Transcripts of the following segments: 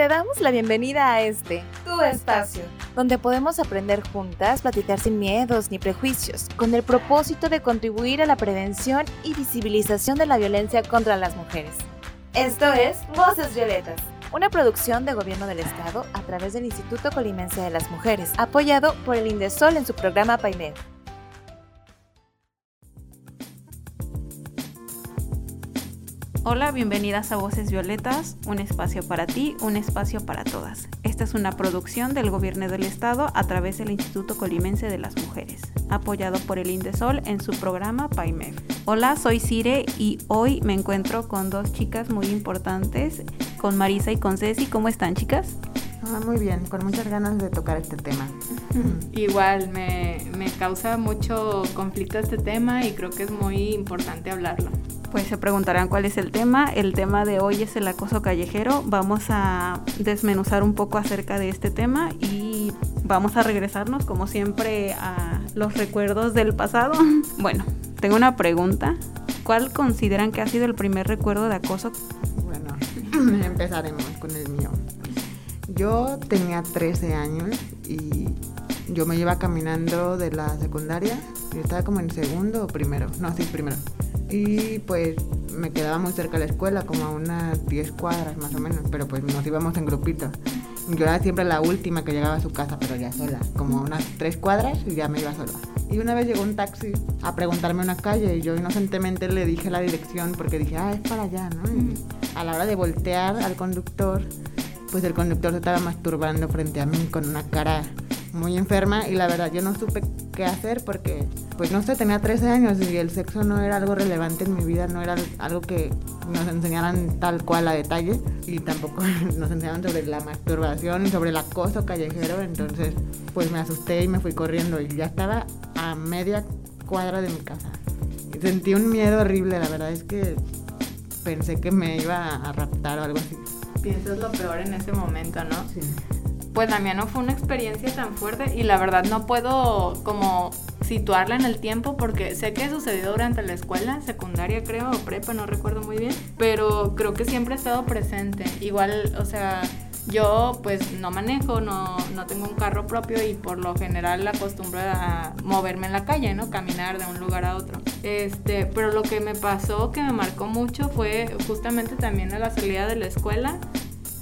Te damos la bienvenida a este, tu espacio, donde podemos aprender juntas, platicar sin miedos ni prejuicios, con el propósito de contribuir a la prevención y visibilización de la violencia contra las mujeres. Esto es Voces Violetas, una producción de Gobierno del Estado a través del Instituto Colimense de las Mujeres, apoyado por el Indesol en su programa PAIMED. Hola, bienvenidas a Voces Violetas, un espacio para ti, un espacio para todas. Esta es una producción del Gobierno del Estado a través del Instituto Colimense de las Mujeres, apoyado por el Indesol en su programa PAIMEF. Hola, soy Cire y hoy me encuentro con dos chicas muy importantes, con Marisa y con Ceci. ¿Cómo están, chicas? Ah, muy bien, con muchas ganas de tocar este tema. Igual, me, me causa mucho conflicto este tema y creo que es muy importante hablarlo. Pues se preguntarán cuál es el tema. El tema de hoy es el acoso callejero. Vamos a desmenuzar un poco acerca de este tema y vamos a regresarnos como siempre a los recuerdos del pasado. Bueno, tengo una pregunta. ¿Cuál consideran que ha sido el primer recuerdo de acoso? Bueno, empezaremos con el mío. Yo tenía 13 años y yo me iba caminando de la secundaria. Yo estaba como en segundo o primero. No, sí, primero. Y pues me quedaba muy cerca de la escuela, como a unas 10 cuadras más o menos, pero pues nos íbamos en grupitos. Yo era siempre la última que llegaba a su casa, pero ya sola, como unas 3 cuadras y ya me iba sola. Y una vez llegó un taxi a preguntarme una calle y yo inocentemente le dije la dirección porque dije, ah, es para allá, ¿no? Y a la hora de voltear al conductor, pues el conductor se estaba masturbando frente a mí con una cara muy enferma y la verdad yo no supe qué hacer porque, pues no sé, tenía 13 años y el sexo no era algo relevante en mi vida, no era algo que nos enseñaran tal cual a detalle y tampoco nos enseñaban sobre la masturbación y sobre el acoso callejero, entonces pues me asusté y me fui corriendo y ya estaba a media cuadra de mi casa. Sentí un miedo horrible, la verdad es que pensé que me iba a raptar o algo así. Piensas lo peor en ese momento, ¿no? Sí pues la mía no fue una experiencia tan fuerte y la verdad no puedo como situarla en el tiempo porque sé que sucedió durante la escuela, secundaria creo, o prepa, no recuerdo muy bien, pero creo que siempre ha estado presente. Igual, o sea, yo pues no manejo, no, no tengo un carro propio y por lo general acostumbro a moverme en la calle, ¿no? Caminar de un lugar a otro. Este, pero lo que me pasó, que me marcó mucho, fue justamente también a la salida de la escuela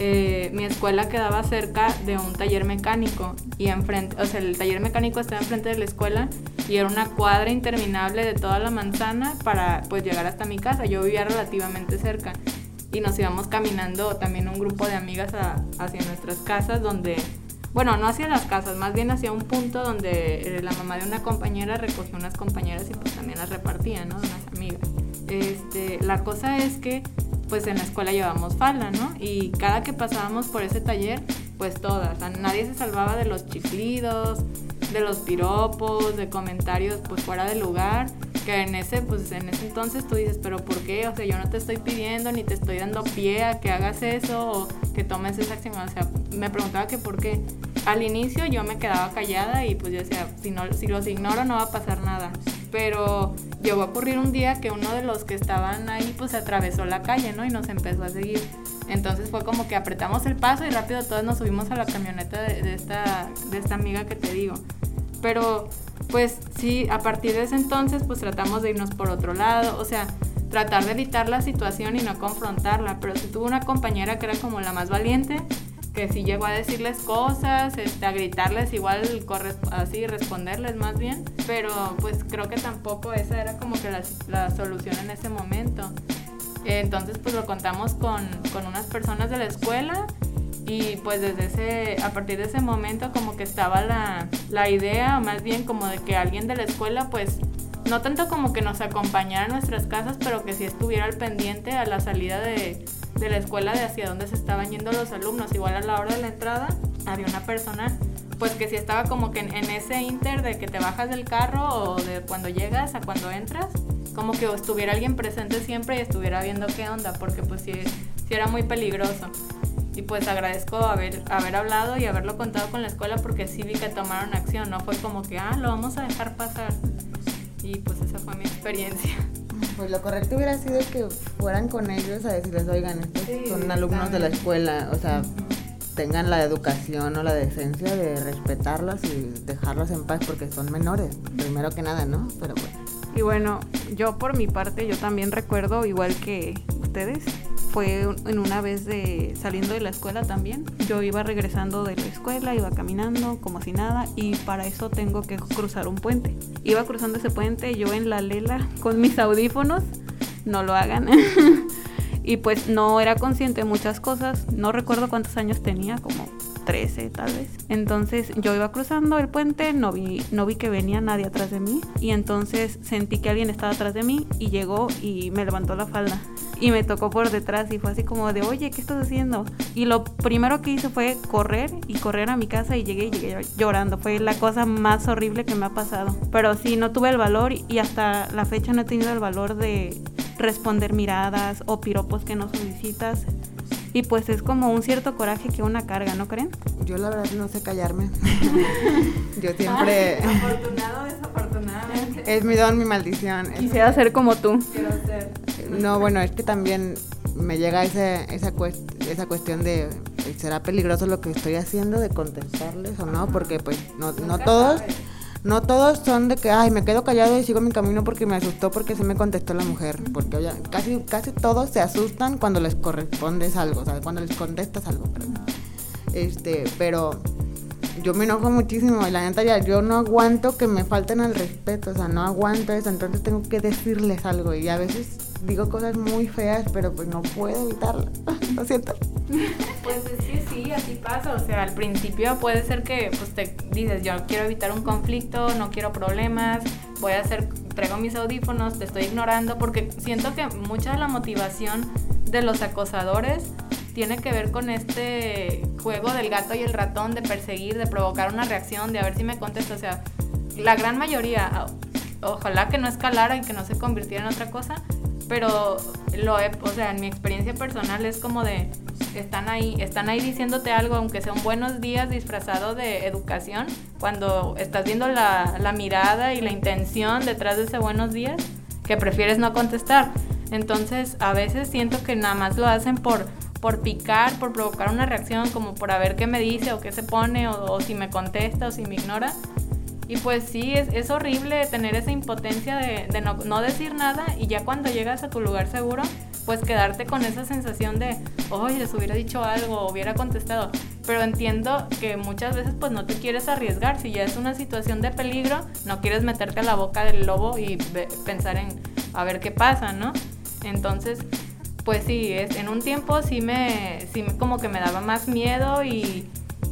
eh, mi escuela quedaba cerca de un taller mecánico y enfrente, o sea, el taller mecánico estaba enfrente de la escuela y era una cuadra interminable de toda la manzana para pues llegar hasta mi casa. Yo vivía relativamente cerca y nos íbamos caminando también un grupo de amigas hacia nuestras casas donde, bueno, no hacia las casas, más bien hacia un punto donde eh, la mamá de una compañera recogió unas compañeras y pues también las repartía, ¿no? Unas amigas. Este, la cosa es que pues en la escuela llevábamos falda, ¿no? Y cada que pasábamos por ese taller, pues todas, nadie se salvaba de los chiflidos, de los piropos, de comentarios pues fuera de lugar, que en ese, pues en ese entonces tú dices, pero ¿por qué? O sea, yo no te estoy pidiendo ni te estoy dando pie a que hagas eso o que tomes esa acción. O sea, me preguntaba que por qué. Al inicio yo me quedaba callada y pues yo decía, si, no, si los ignoro no va a pasar nada pero llegó a ocurrir un día que uno de los que estaban ahí pues atravesó la calle, ¿no? Y nos empezó a seguir. Entonces fue como que apretamos el paso y rápido todos nos subimos a la camioneta de, esta, de esta amiga que te digo. Pero pues sí, a partir de ese entonces pues tratamos de irnos por otro lado, o sea, tratar de evitar la situación y no confrontarla. Pero si tuvo una compañera que era como la más valiente, que sí llegó a decirles cosas, este, a gritarles igual, así, responderles más bien, pero pues creo que tampoco esa era como que la, solución en ese momento. Entonces pues lo contamos con, con, unas personas de la escuela y pues desde ese, a partir de ese momento como que estaba la, la idea, más bien como de que alguien de la escuela pues no tanto como que nos acompañara a nuestras casas, pero que sí estuviera al pendiente a la salida de, de la escuela de hacia dónde se estaban yendo los alumnos. Igual a la hora de la entrada había una persona pues que sí estaba como que en, ese inter de que te bajas del carro o de cuando llegas a cuando entras, como que estuviera alguien presente siempre y estuviera viendo qué onda, porque pues sí, sí era muy peligroso. Y pues agradezco haber, haber hablado y haberlo contado con la escuela porque sí vi que tomaron acción, no fue como que, ah, lo vamos a dejar pasar. Y pues esa fue mi experiencia. Pues lo correcto hubiera sido que fueran con ellos a decirles, oigan, estos son alumnos de la escuela, o sea, tengan la educación o la decencia de respetarlas y dejarlas en paz porque son menores, primero que nada, ¿no? Pero bueno. Y bueno, yo por mi parte, yo también recuerdo, igual que ustedes, fue en una vez de saliendo de la escuela también. Yo iba regresando de la escuela, iba caminando como si nada y para eso tengo que cruzar un puente. Iba cruzando ese puente yo en la lela con mis audífonos, no lo hagan. y pues no era consciente de muchas cosas, no recuerdo cuántos años tenía, como 13 tal vez. Entonces yo iba cruzando el puente, no vi, no vi que venía nadie atrás de mí y entonces sentí que alguien estaba atrás de mí y llegó y me levantó la falda y me tocó por detrás y fue así como de, oye, ¿qué estás haciendo? Y lo primero que hice fue correr y correr a mi casa y llegué y llegué llorando. Fue la cosa más horrible que me ha pasado. Pero sí, no tuve el valor y hasta la fecha no he tenido el valor de responder miradas o piropos que no solicitas y pues es como un cierto coraje que una carga, ¿no creen? Yo la verdad no sé callarme. Yo siempre... afortunado desafortunadamente. Es mi don, mi maldición. Quisiera ser como tú. Quiero ser. No, bueno, es que también me llega esa, esa, esa cuestión de será peligroso lo que estoy haciendo de contestarles o no, porque pues no, no todos no todos son de que, ay, me quedo callado y sigo mi camino porque me asustó porque se me contestó la mujer. Porque oye, casi, casi todos se asustan cuando les correspondes algo, ¿sabes? Cuando les contestas algo. Este, pero yo me enojo muchísimo y la neta ya yo no aguanto que me falten al respeto, o sea, no aguanto eso, entonces tengo que decirles algo y a veces digo cosas muy feas, pero pues no puedo evitarlo. Lo siento. Pues es que sí, así pasa. O sea, al principio puede ser que pues te dices, yo quiero evitar un conflicto, no quiero problemas, voy a hacer, traigo mis audífonos, te estoy ignorando, porque siento que mucha de la motivación de los acosadores tiene que ver con este juego del gato y el ratón, de perseguir, de provocar una reacción, de a ver si me contesta. O sea, la gran mayoría, ojalá que no escalara y que no se convirtiera en otra cosa, pero lo he, o sea, en mi experiencia personal es como de están ahí, están ahí diciéndote algo, aunque sean buenos días disfrazado de educación, cuando estás viendo la, la mirada y la intención detrás de ese buenos días, que prefieres no contestar. Entonces, a veces siento que nada más lo hacen por por picar, por provocar una reacción, como por a ver qué me dice o qué se pone, o, o si me contesta o si me ignora. Y pues sí, es, es horrible tener esa impotencia de, no, no, decir nada y ya cuando llegas a tu lugar seguro, pues quedarte con esa sensación de, oye, les hubiera dicho algo, hubiera contestado. Pero entiendo que muchas veces pues no te quieres arriesgar, si ya es una situación de peligro, no quieres meterte a la boca del lobo y pensar en a ver qué pasa, ¿no? Entonces, pues sí, es, en un tiempo sí me, sí como que me daba más miedo y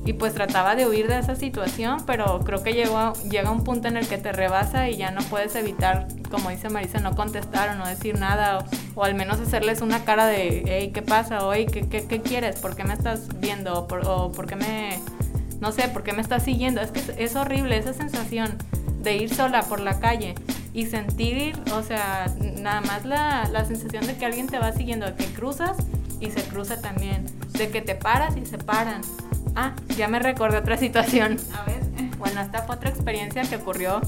y pues trataba de huir de esa situación, pero creo que llegó, llega un punto en el que te rebasa y ya no puedes evitar, como dice Marisa, no contestar o no decir nada, o, al menos hacerles una cara de, hey, ¿qué pasa? O, ¿qué, qué, qué quieres? ¿Por qué me estás viendo? O por, por, qué me, no sé, por qué me estás siguiendo? Es que es, horrible esa sensación de ir sola por la calle y sentir, o sea, nada más la, la sensación de que alguien te va siguiendo, de que cruzas y se cruza también, de que te paras y se paran Ah, ya me recordé otra situación. A ver. Bueno, esta fue otra experiencia que ocurrió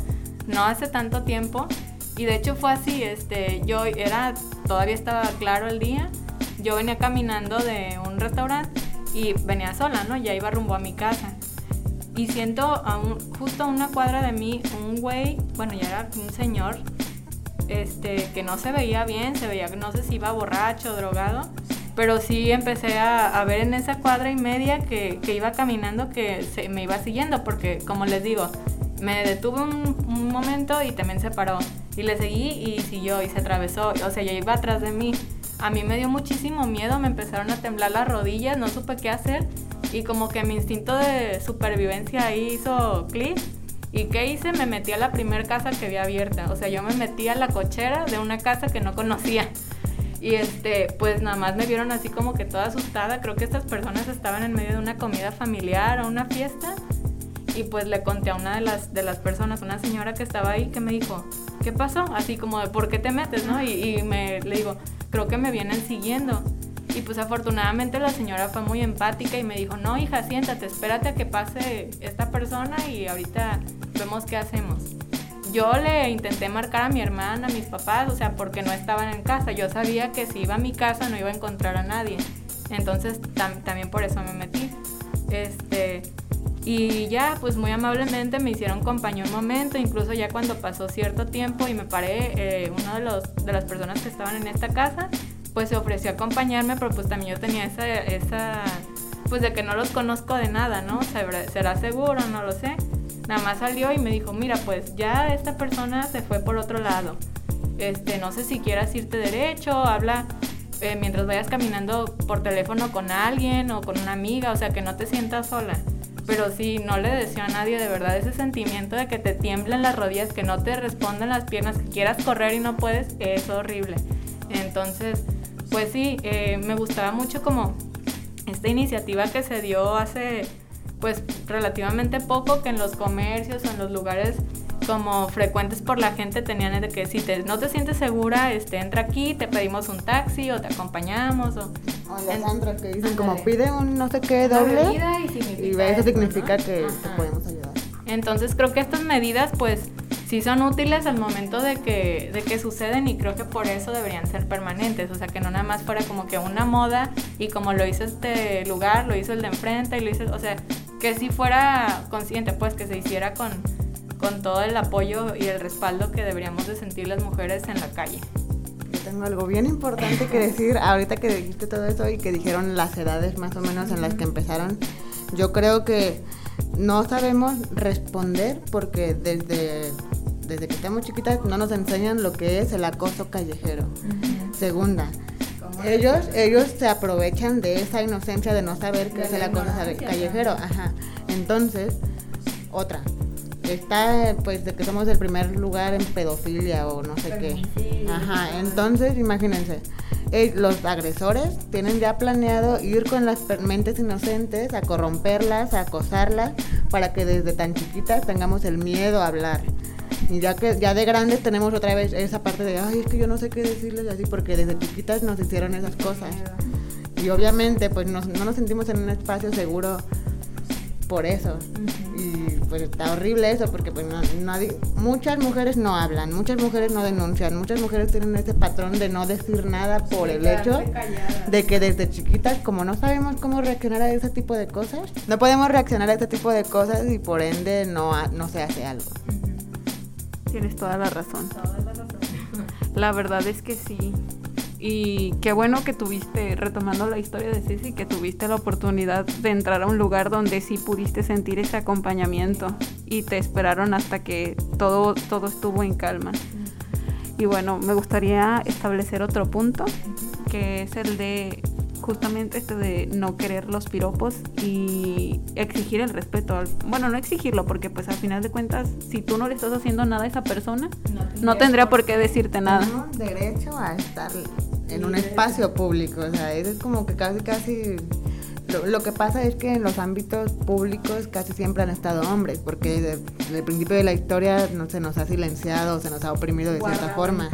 no hace tanto tiempo. Y de hecho fue así, este, yo era, todavía estaba claro el día, yo venía caminando de un restaurante y venía sola, ¿no? Ya iba rumbo a mi casa. Y siento a justo a una cuadra de mí un güey, bueno, ya era un señor, este, que no se veía bien, se veía, no sé si iba borracho, drogado, pero sí empecé a, ver en esa cuadra y media que, iba caminando que se, me iba siguiendo, porque como les digo, me detuve un, momento y también se paró. Y le seguí y siguió y se atravesó. O sea, ya iba atrás de mí. A mí me dio muchísimo miedo, me empezaron a temblar las rodillas, no supe qué hacer. Y como que mi instinto de supervivencia ahí hizo clic. ¿Y qué hice? Me metí a la primera casa que había abierta. O sea, yo me metí a la cochera de una casa que no conocía. Y este, pues nada más me vieron así como que toda asustada. Creo que estas personas estaban en medio de una comida familiar o una fiesta. Y pues le conté a una de las, de las personas, una señora que estaba ahí, que me dijo, ¿qué pasó? Así como de, ¿por qué te metes? ¿no? Y, y me, le digo, creo que me vienen siguiendo. Y pues afortunadamente la señora fue muy empática y me dijo, no hija, siéntate, espérate a que pase esta persona y ahorita vemos qué hacemos yo le intenté marcar a mi hermana, a mis papás, o sea, porque no estaban en casa. Yo sabía que si iba a mi casa no iba a encontrar a nadie. Entonces también por eso me metí. Este, y ya, pues muy amablemente me hicieron compañía un momento, incluso ya cuando pasó cierto tiempo y me paré, eh, los, de las personas que estaban en esta casa, pues se ofreció a acompañarme, pero pues también yo tenía esa, esa pues de que no los conozco de nada, ¿no? ¿Será seguro? No lo sé. Nada más salió y me dijo, mira, pues ya esta persona se fue por otro lado. Este, no sé si quieras irte derecho, habla eh, mientras vayas caminando por teléfono con alguien o con una amiga, o sea, que no te sientas sola. Pero sí, no le deseo a nadie de verdad ese sentimiento de que te tiemblen las rodillas, que no te respondan las piernas, que quieras correr y no puedes, es horrible. Entonces, pues sí, eh, me gustaba mucho como esta iniciativa que se dio hace pues relativamente poco que en los comercios o en los lugares como frecuentes por la gente tenían de que si te, no te sientes segura, este, entra aquí, te pedimos un taxi o te acompañamos. O, o los que dicen como pide un no sé qué doble y, eso significa que te podemos ayudar. Entonces creo que estas medidas pues sí son útiles al momento de que, de que suceden y creo que por eso deberían ser permanentes, o sea, que no nada más fuera como que una moda y como lo hizo este lugar, lo hizo el de enfrente y lo hizo, o sea, que si fuera consciente, pues que se hiciera con, con todo el apoyo y el respaldo que deberíamos de sentir las mujeres en la calle. Yo tengo algo bien importante que decir, ahorita que dijiste todo eso y que dijeron las edades más o menos en las que empezaron, yo creo que no sabemos responder porque desde desde que estamos chiquitas no nos enseñan lo que es el acoso callejero. Segunda, ellos, ellos se aprovechan de esa inocencia de no saber qué es el acoso callejero. Ajá. Entonces, otra, está pues de que somos el primer lugar en pedofilia o no sé qué. Ajá, entonces imagínense, eh, los agresores tienen ya planeado ir con las mentes inocentes a corromperlas, a acosarlas, para que desde tan chiquitas tengamos el miedo a hablar. Y ya que ya de grandes tenemos otra vez esa parte de, ay, es que yo no sé qué decirles así, porque desde chiquitas nos hicieron esas cosas. Y obviamente, pues no nos sentimos en un espacio seguro por eso. Y pues está horrible eso, porque pues nadie, muchas mujeres no hablan, muchas mujeres no denuncian, muchas mujeres tienen ese patrón de no decir nada por el hecho de que desde chiquitas, como no sabemos cómo reaccionar a ese tipo de cosas, no podemos reaccionar a ese tipo de cosas y por ende no, no se hace algo. Tienes toda la razón. la verdad es que sí. Y qué bueno que tuviste, retomando la historia de Ceci, que tuviste la oportunidad de entrar a un lugar donde sí pudiste sentir ese acompañamiento y te esperaron hasta que todo, todo estuvo en calma. Y bueno, me gustaría establecer otro punto, que es el de justamente este de no querer los piropos y exigir el respeto. Bueno, no exigirlo porque pues al final de cuentas, si tú no le estás haciendo nada a esa persona, no, tendría por qué decirte nada. Tenemos derecho a estar en un espacio público, o sea, es como que casi, casi... Lo, que pasa es que en los ámbitos públicos casi siempre han estado hombres, porque desde, el principio de la historia no, se nos ha silenciado, se nos ha oprimido de cierta forma.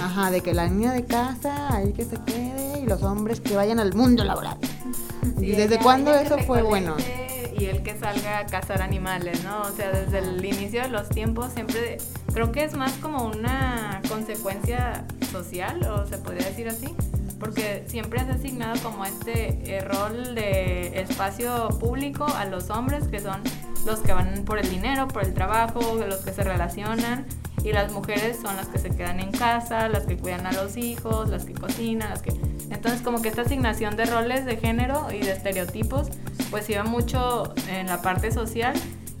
Ajá, de que la niña de casa, ahí que se quede, y los hombres que vayan al mundo laboral. ¿Y desde cuándo eso fue bueno? Y el que salga a cazar animales, ¿no? O sea, desde el inicio de los tiempos siempre creo que es más como una consecuencia social, o se podría decir así, porque siempre has asignado como este eh, rol de espacio público a los hombres, que son los que van por el dinero, por el trabajo, los que se relacionan, y las mujeres son las que se quedan en casa, las que cuidan a los hijos, las que cocinan, las que... Entonces como que esta asignación de roles de género y de estereotipos pues iba mucho en la parte social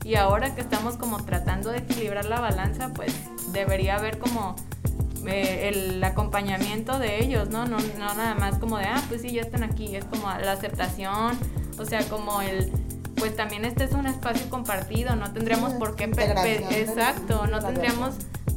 y ahora que estamos como tratando de equilibrar la balanza pues debería haber como eh, el acompañamiento de ellos, ¿no? ¿no? No nada más como de, ah, pues sí, ya están aquí, es como la aceptación, o sea, como el pues también este es un espacio compartido, no tendríamos por qué... Exacto, no tendríamos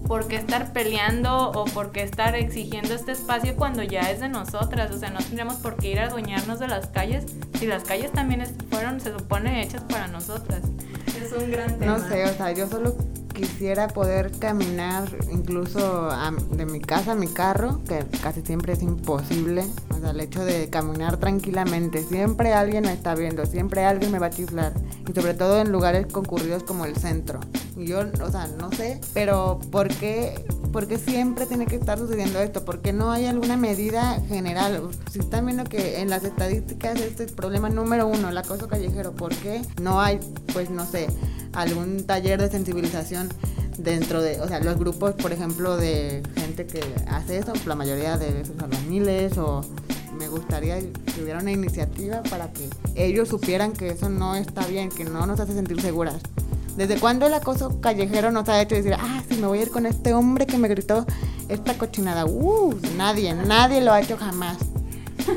por qué estar peleando o por qué estar exigiendo este espacio cuando ya es de nosotras, o sea, no tendríamos por qué ir a adueñarnos de las calles si las calles también fueron, se supone, hechas para nosotras. Es un gran tema. No sé, o sea, yo solo quisiera poder caminar incluso de mi casa a mi carro, que casi siempre es imposible. Sea, el hecho de caminar tranquilamente. Siempre alguien me está viendo, siempre alguien me va a chiflar. Y sobre todo en lugares concurridos como el centro. Y yo, o sea, no sé, pero ¿por qué, ¿por qué siempre tiene que estar sucediendo esto? ¿Por qué no hay alguna medida general? Si están viendo que en las estadísticas este es el problema número uno, el acoso callejero, ¿por qué no hay, pues no sé, algún taller de sensibilización? dentro de, o sea, los grupos, por ejemplo, de gente que hace eso, la mayoría de esos albañiles o gustaría que hubiera una iniciativa para que ellos supieran que eso no está bien, que no nos hace sentir seguras. ¿Desde cuándo el acoso callejero nos ha hecho decir, ah, sí, me voy a ir con este hombre que me gritó esta cochinada? Uh, nadie, nadie lo ha hecho jamás.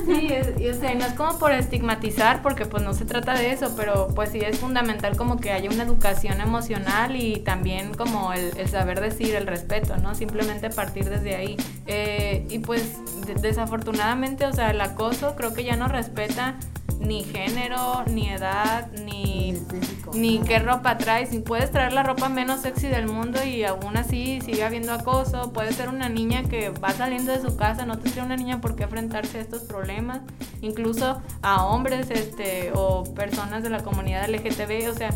Sí, yo sé, no es como por estigmatizar, porque pues no se trata de eso, pero pues sí es fundamental como que haya una educación emocional y también como el, saber decir, el respeto, ¿no? Simplemente partir desde ahí. Eh, y pues desafortunadamente, o sea, el acoso creo que ya no respeta ni género, ni edad, ni, ni, qué ropa traes. Si puedes traer la ropa menos sexy del mundo y aún así sigue habiendo acoso. Puede ser una niña que va saliendo de su casa, no tendría una niña por qué enfrentarse a estos problemas. Incluso a hombres este, o personas de la comunidad LGTB. O sea,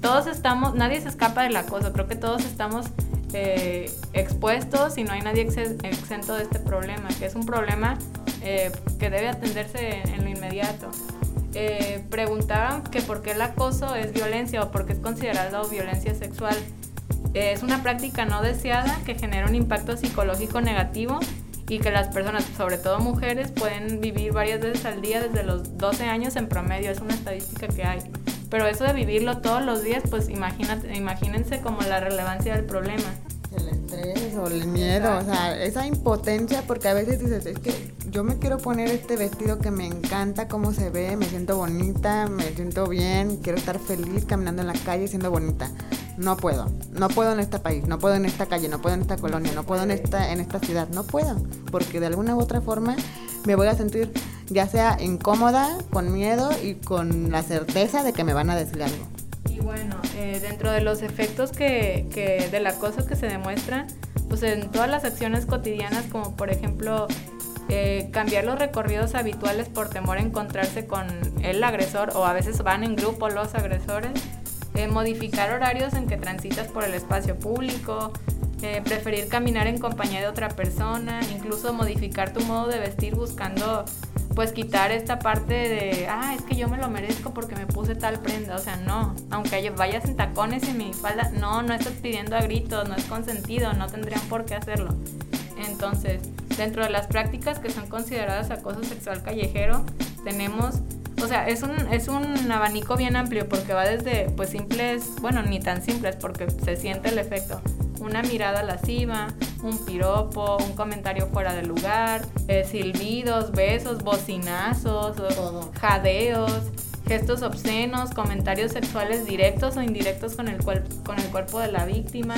todos estamos, nadie se escapa del acoso. Creo que todos estamos eh, expuestos y no hay nadie exento de este problema, que es un problema eh, que debe atenderse en lo inmediato eh, preguntaban que por qué el acoso es violencia o por qué es considerado violencia sexual. Eh, es una práctica no deseada que genera un impacto psicológico negativo y que las personas, sobre todo mujeres, pueden vivir varias veces al día desde los 12 años en promedio. Es una estadística que hay. Pero eso de vivirlo todos los días, pues imagínate, imagínense como la relevancia del problema. El estrés o el miedo, o sea, esa impotencia, porque a veces dices, es que yo me quiero poner este vestido que me encanta cómo se ve, me siento bonita, me siento bien, quiero estar feliz caminando en la calle siendo bonita. No puedo, no puedo en este país, no puedo en esta calle, no puedo en esta colonia, no puedo en esta, en esta ciudad, no puedo, porque de alguna u otra forma me voy a sentir ya sea incómoda, con miedo y con la certeza de que me van a decir algo. Y bueno, eh, dentro de los efectos que, que del acoso que se demuestran, pues en todas las acciones cotidianas, como por ejemplo eh, cambiar los recorridos habituales por temor a encontrarse con el agresor o a veces van en grupo los agresores, eh, modificar horarios en que transitas por el espacio público, eh, preferir caminar en compañía de otra persona, incluso modificar tu modo de vestir buscando pues quitar esta parte de, ah, es que yo me lo merezco porque me puse tal prenda, o sea, no, aunque vayas en tacones y mi falda, no, no estás pidiendo a gritos, no es consentido, no tendrían por qué hacerlo. Entonces, dentro de las prácticas que son consideradas acoso sexual callejero, tenemos, o sea, es un, es un abanico bien amplio porque va desde, pues, simples, bueno, ni tan simples porque se siente el efecto. Una mirada lasciva, un piropo, un comentario fuera de lugar, eh, silbidos, besos, bocinazos, jadeos, gestos obscenos, comentarios sexuales directos o indirectos con el, con el cuerpo de la víctima,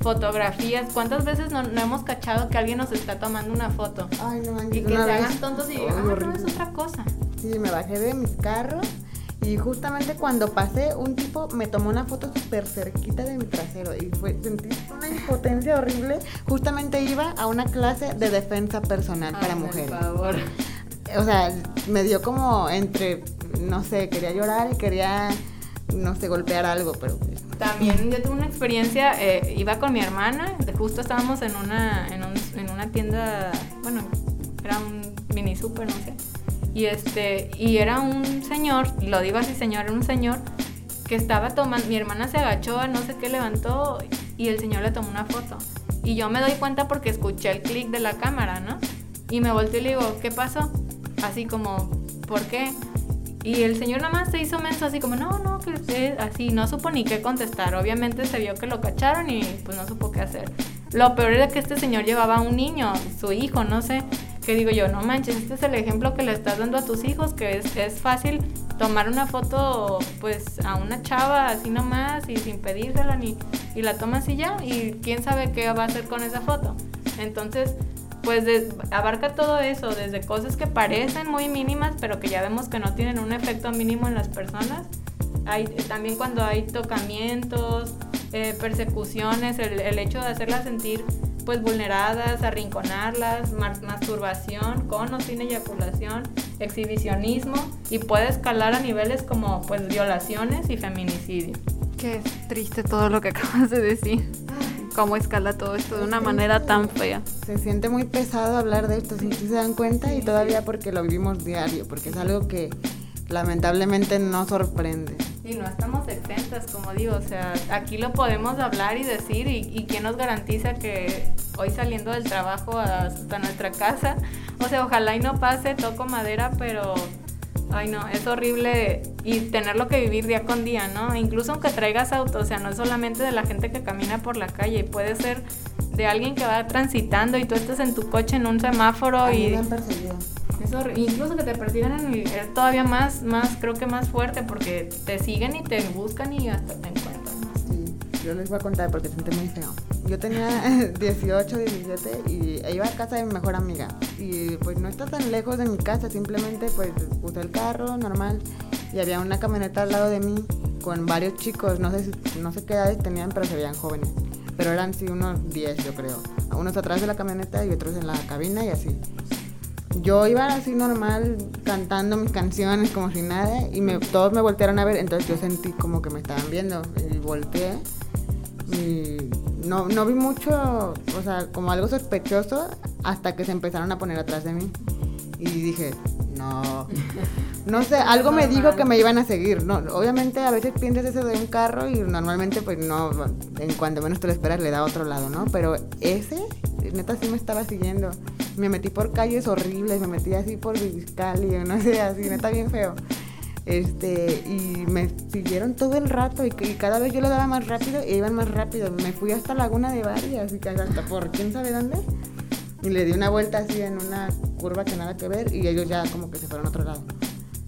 fotografías. ¿Cuántas veces no, hemos cachado que alguien nos está tomando una foto? Ay, no Y que se hagan tontos y digan, ah, no, es otra cosa. Sí, me bajé de mi carro y justamente cuando pasé, un tipo me tomó una foto súper cerquita de mi trasero y fue, sentí una impotencia horrible. Justamente iba a una clase de defensa personal para mujeres. Por favor. O sea, me dio como entre, no sé, quería llorar y quería, no sé, golpear algo, pero también yo tuve una experiencia, eh, iba con mi hermana, justo estábamos en una, en, una tienda, bueno, era un mini super, no sé. Y, este, y era un señor, lo digo así señor, era un señor que estaba tomando, mi hermana se agachó, no sé qué levantó y el señor le tomó una foto. Y yo me doy cuenta porque escuché el clic de la cámara, ¿no? Y me volteé y le digo, ¿qué pasó? Así como, ¿por qué? Y el señor nada más se hizo menso así como, no, no, que así, no supo ni qué contestar. Obviamente se vio que lo cacharon y pues no supo qué hacer. Lo peor era que este señor llevaba a un niño, su hijo, no sé. Que digo yo, no manches, este es el ejemplo que le estás dando a tus hijos, que es, es fácil tomar una foto pues a una chava así nomás y sin pedírsela ni y la tomas y ya y quién sabe qué va a hacer con esa foto. Entonces, pues abarca todo eso, desde cosas que parecen muy mínimas, pero que ya vemos que no tienen un efecto mínimo en las personas. Hay, también cuando hay tocamientos, eh, persecuciones, el, hecho de hacerla sentir pues vulneradas, arrinconarlas, masturbación con o sin eyaculación, exhibicionismo y puede escalar a niveles como pues violaciones y feminicidio. Qué triste todo lo que acabas de decir. Cómo escala todo esto de una manera tan fea. Se siente muy pesado hablar de esto, si se dan cuenta, y todavía porque lo vivimos diario, porque es algo que lamentablemente no sorprende. Y no estamos exentas, como digo, o sea, aquí lo podemos hablar y decir y, y quién nos garantiza que hoy saliendo del trabajo hasta nuestra casa, o sea, ojalá y no pase, toco madera, pero Ay, no, es horrible y tenerlo que vivir día con día, ¿no? Incluso aunque traigas auto, o sea, no es solamente de la gente que camina por la calle, puede ser de alguien que va transitando y tú estás en tu coche en un semáforo y... Me han perseguido. incluso que te persigan es todavía más, más, creo que más fuerte porque te siguen y te buscan y hasta te encuentran. Sí, yo les voy a contar porque siente muy feo. Yo tenía 18, 17 y iba a casa de mi mejor amiga. Y pues no está tan lejos de mi casa, simplemente pues puse el carro normal y había una camioneta al lado de mí con varios chicos, no sé, si, no sé qué edades tenían, pero se veían jóvenes. Pero eran sí unos 10 yo creo. Unos atrás de la camioneta y otros en la cabina y así. Yo iba así normal cantando mis canciones como si nada y me, todos me voltearon a ver, entonces yo sentí como que me estaban viendo y volteé y no, no vi mucho, o sea, como algo sospechoso hasta que se empezaron a poner atrás de mí. Y dije, no, no sé, algo me dijo que me iban a seguir. No, obviamente a veces piensas eso de un carro y normalmente pues no, en cuanto menos te lo esperas le da a otro lado, ¿no? Pero ese, neta sí me estaba siguiendo. Me metí por calles horribles, me metí así por Vizcali, no sé, así, neta bien feo. Este, y me siguieron todo el rato y, cada vez yo lo daba más rápido e iban más rápido. Me fui hasta Laguna de Varias y hasta por quién sabe dónde. Y le di una vuelta así en una curva que nada que ver y ellos ya como que se fueron a otro lado.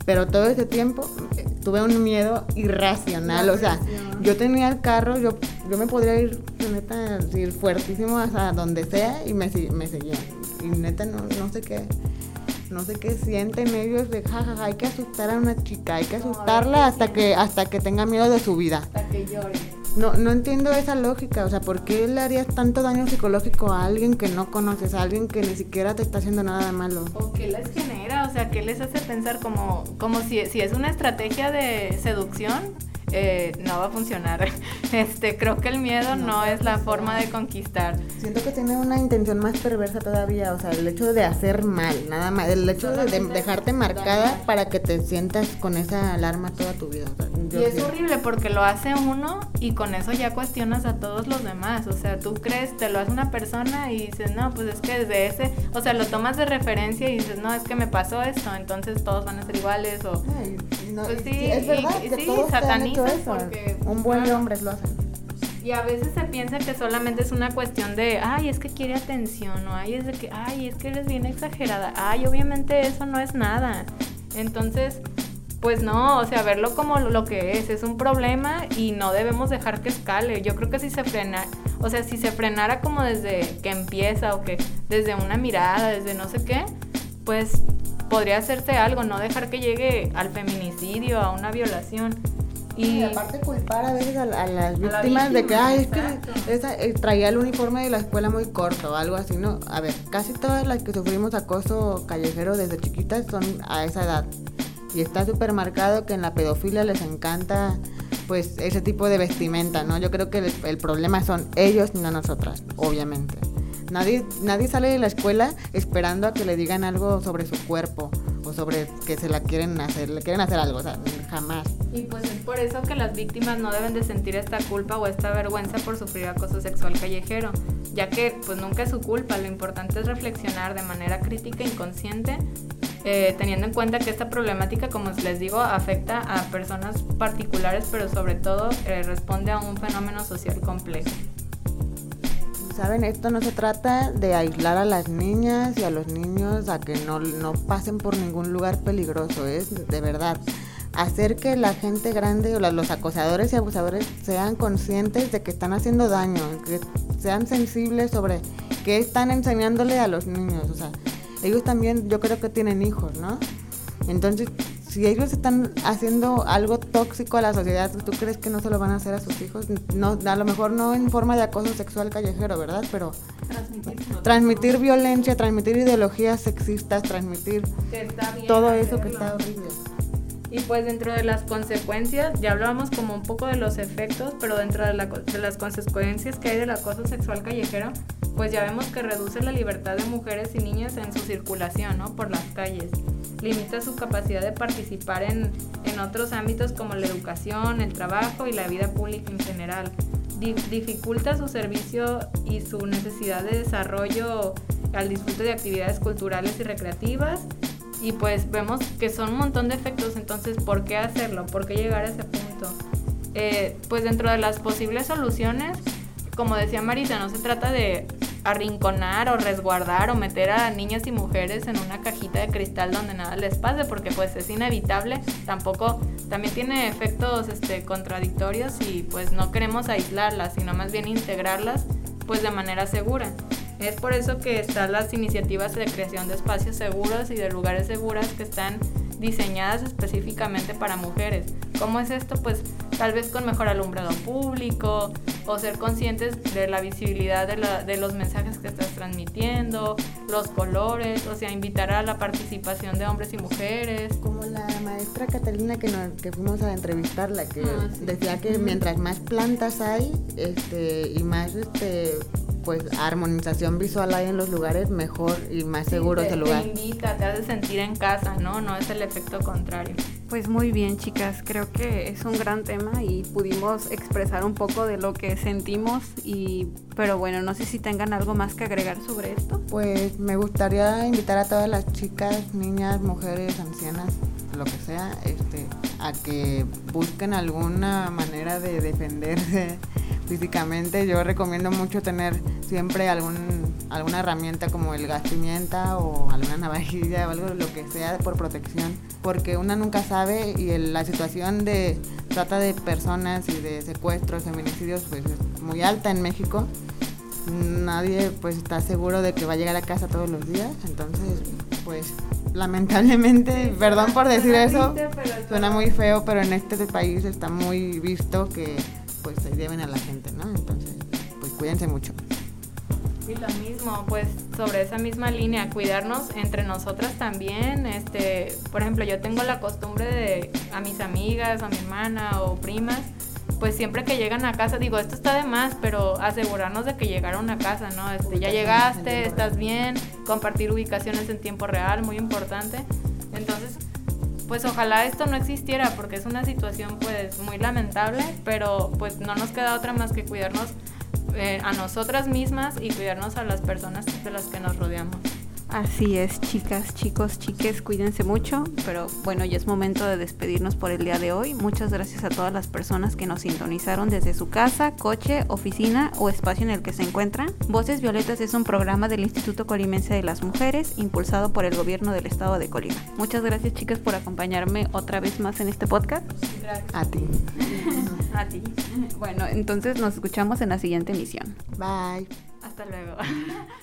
Pero todo ese tiempo eh, tuve un miedo irracional. o sea, yo tenía el carro, yo, yo me podría ir, neta, ir fuertísimo hasta donde sea y me, me seguían. Y neta, no, no sé qué no sé qué sienten ellos de jajaja, hay que asustar a una chica, hay que asustarla hasta que hasta que tenga miedo de su vida. Hasta que llore. No, no entiendo esa lógica, o sea, ¿por qué le harías tanto daño psicológico a alguien que no conoces, a alguien que ni siquiera te está haciendo nada de malo? ¿O qué les genera? O sea, ¿qué les hace pensar como, como si, si es una estrategia de seducción? Eh, no va a funcionar. Este, creo que el miedo no, es la forma de conquistar. Siento que tiene una intención más perversa todavía, o sea, el hecho de hacer mal, nada más, el hecho de, dejarte marcada para que te sientas con esa alarma toda tu vida. y es horrible porque lo hace uno y con eso ya cuestionas a todos los demás, o sea, tú crees, te lo hace una persona y dices, no, pues es que desde ese, o sea, lo tomas de referencia y dices, no, es que me pasó esto, entonces todos van a ser iguales o... pues sí, es verdad, y, sí, porque, un buen de hombres lo hacen. Y a veces se piensa que solamente es una cuestión de, ay, es que quiere atención, o ay, es de que, ay, es que eres bien exagerada. Ay, obviamente eso no es nada. Entonces, pues no, o sea, verlo como lo que es, es un problema y no debemos dejar que escale. Yo creo que si se frena, o sea, si se frenara como desde que empieza o que desde una mirada, desde no sé qué, pues podría hacerse algo, no dejar que llegue al feminicidio, a una violación. Y, aparte culpar a veces a, las víctimas de que, ay, es que esa, eh, traía el uniforme de la escuela muy corto o algo así, ¿no? A ver, casi todas las que sufrimos acoso callejero desde chiquitas son a esa edad. Y está súper marcado que en la pedofilia les encanta pues ese tipo de vestimenta, ¿no? Yo creo que el, el problema son ellos, no nosotras, obviamente. Nadie, nadie sale de la escuela esperando a que le digan algo sobre su cuerpo o sobre que se la quieren hacer, le quieren hacer algo, jamás. Y pues es por eso que las víctimas no deben de sentir esta culpa o esta vergüenza por sufrir acoso sexual callejero, ya que pues nunca es su culpa, lo importante es reflexionar de manera crítica e inconsciente, eh, teniendo en cuenta que esta problemática, como les digo, afecta a personas particulares, pero sobre todo eh, responde a un fenómeno social complejo. Saben, esto no se trata de aislar a las niñas y a los niños a que no, no pasen por ningún lugar peligroso, es de verdad hacer que la gente grande o los acosadores y abusadores sean conscientes de que están haciendo daño, que sean sensibles sobre qué están enseñándole a los niños. O sea, ellos también yo creo que tienen hijos, ¿no? Entonces, si ellos están haciendo algo tóxico a la sociedad, ¿tú crees que no se lo van a hacer a sus hijos? No, a lo mejor no en forma de acoso sexual callejero, ¿verdad? Pero transmitir, violencia, transmitir ideologías sexistas, transmitir todo eso que está horrible. Y pues dentro de las consecuencias, ya hablábamos como un poco de los efectos, pero dentro de, de, las consecuencias que hay del acoso sexual callejero, pues ya vemos que reduce la libertad de mujeres y niñas en su circulación, ¿no? Por las calles. Limita su capacidad de participar en, en otros ámbitos como la educación, el trabajo y la vida pública en general. dificulta su servicio y su necesidad de desarrollo al disfrute de actividades culturales y recreativas y pues vemos que son un montón de efectos, entonces, ¿por qué hacerlo? ¿Por qué llegar a ese punto? Eh, pues dentro de las posibles soluciones, como decía Marisa, no se trata de arrinconar o resguardar o meter a niñas y mujeres en una cajita de cristal donde nada les pase porque pues es inevitable. Tampoco también tiene efectos este contradictorios y pues no queremos aislarlas sino más bien integrarlas pues de manera segura. Es por eso que están las iniciativas de creación de espacios seguros y de lugares seguros que están diseñadas específicamente para mujeres. ¿Cómo es esto? Pues tal vez con mejor alumbrado público o ser conscientes de la visibilidad de, los mensajes que estás transmitiendo, los colores, o sea, invitar a la participación de hombres y mujeres. Como la maestra Catalina que, que fuimos a entrevistarla, que ah, decía que mientras más plantas hay este, y más este, pues armonización visual hay en los lugares, mejor y más seguro es el lugar. Te invita, te hace sentir en casa, ¿no? No es el efecto contrario. Pues muy bien, chicas, creo que es un gran tema y pudimos expresar un poco de lo que sentimos y pero bueno, no sé si tengan algo más que agregar sobre esto. Pues me gustaría invitar a todas las chicas, niñas, mujeres, ancianas, lo que sea, este a que busquen alguna manera de defenderse físicamente. Yo recomiendo mucho tener siempre algún, alguna herramienta como el gas pimienta o alguna navajilla o algo, lo que sea por protección, porque una nunca sabe y la situación de trata de personas y de secuestros, feminicidios, pues es muy alta en México. Nadie pues está seguro de que va a llegar a casa todos los días, entonces pues lamentablemente, perdón por decir eso, suena muy feo, pero en este país está muy visto que pues se deben a la gente, ¿no? Entonces, pues cuídense mucho. Y lo mismo, pues sobre esa misma línea, cuidarnos entre nosotras también. Este, por ejemplo, yo tengo la costumbre de a mis amigas, a mi hermana o primas, pues siempre que llegan a casa, digo, esto está de más, pero asegurarnos de que llegaron a casa, ¿no? Este, ya llegaste, estás bien, compartir ubicaciones en tiempo real, muy importante. Entonces, pues ojalá esto no existiera porque es una situación pues muy lamentable, pero pues no nos queda otra más que cuidarnos eh, a nosotras mismas y cuidarnos a las personas de las que nos rodeamos. Así es, chicas, chicos, chiques, cuídense mucho, pero bueno, ya es momento de despedirnos por el día de hoy. Muchas gracias a todas las personas que nos sintonizaron desde su casa, coche, oficina o espacio en el que se encuentran. Voces Violetas es un programa del Instituto Colimense de las Mujeres, impulsado por el gobierno del estado de Colima. Muchas gracias, chicas, por acompañarme otra vez más en este podcast. Gracias. A ti. a ti. Bueno, entonces nos escuchamos en la siguiente emisión. Bye. Hasta luego.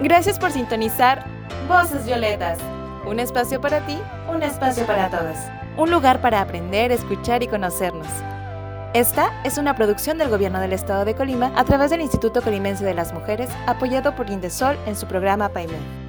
Gracias por sintonizar Voces Violetas. Un espacio para ti, un espacio para todas. Un lugar para aprender, escuchar y conocernos. Esta es una producción del Gobierno del Estado de Colima a través del Instituto Colimense de las Mujeres, apoyado por Indesol en su programa PAIME.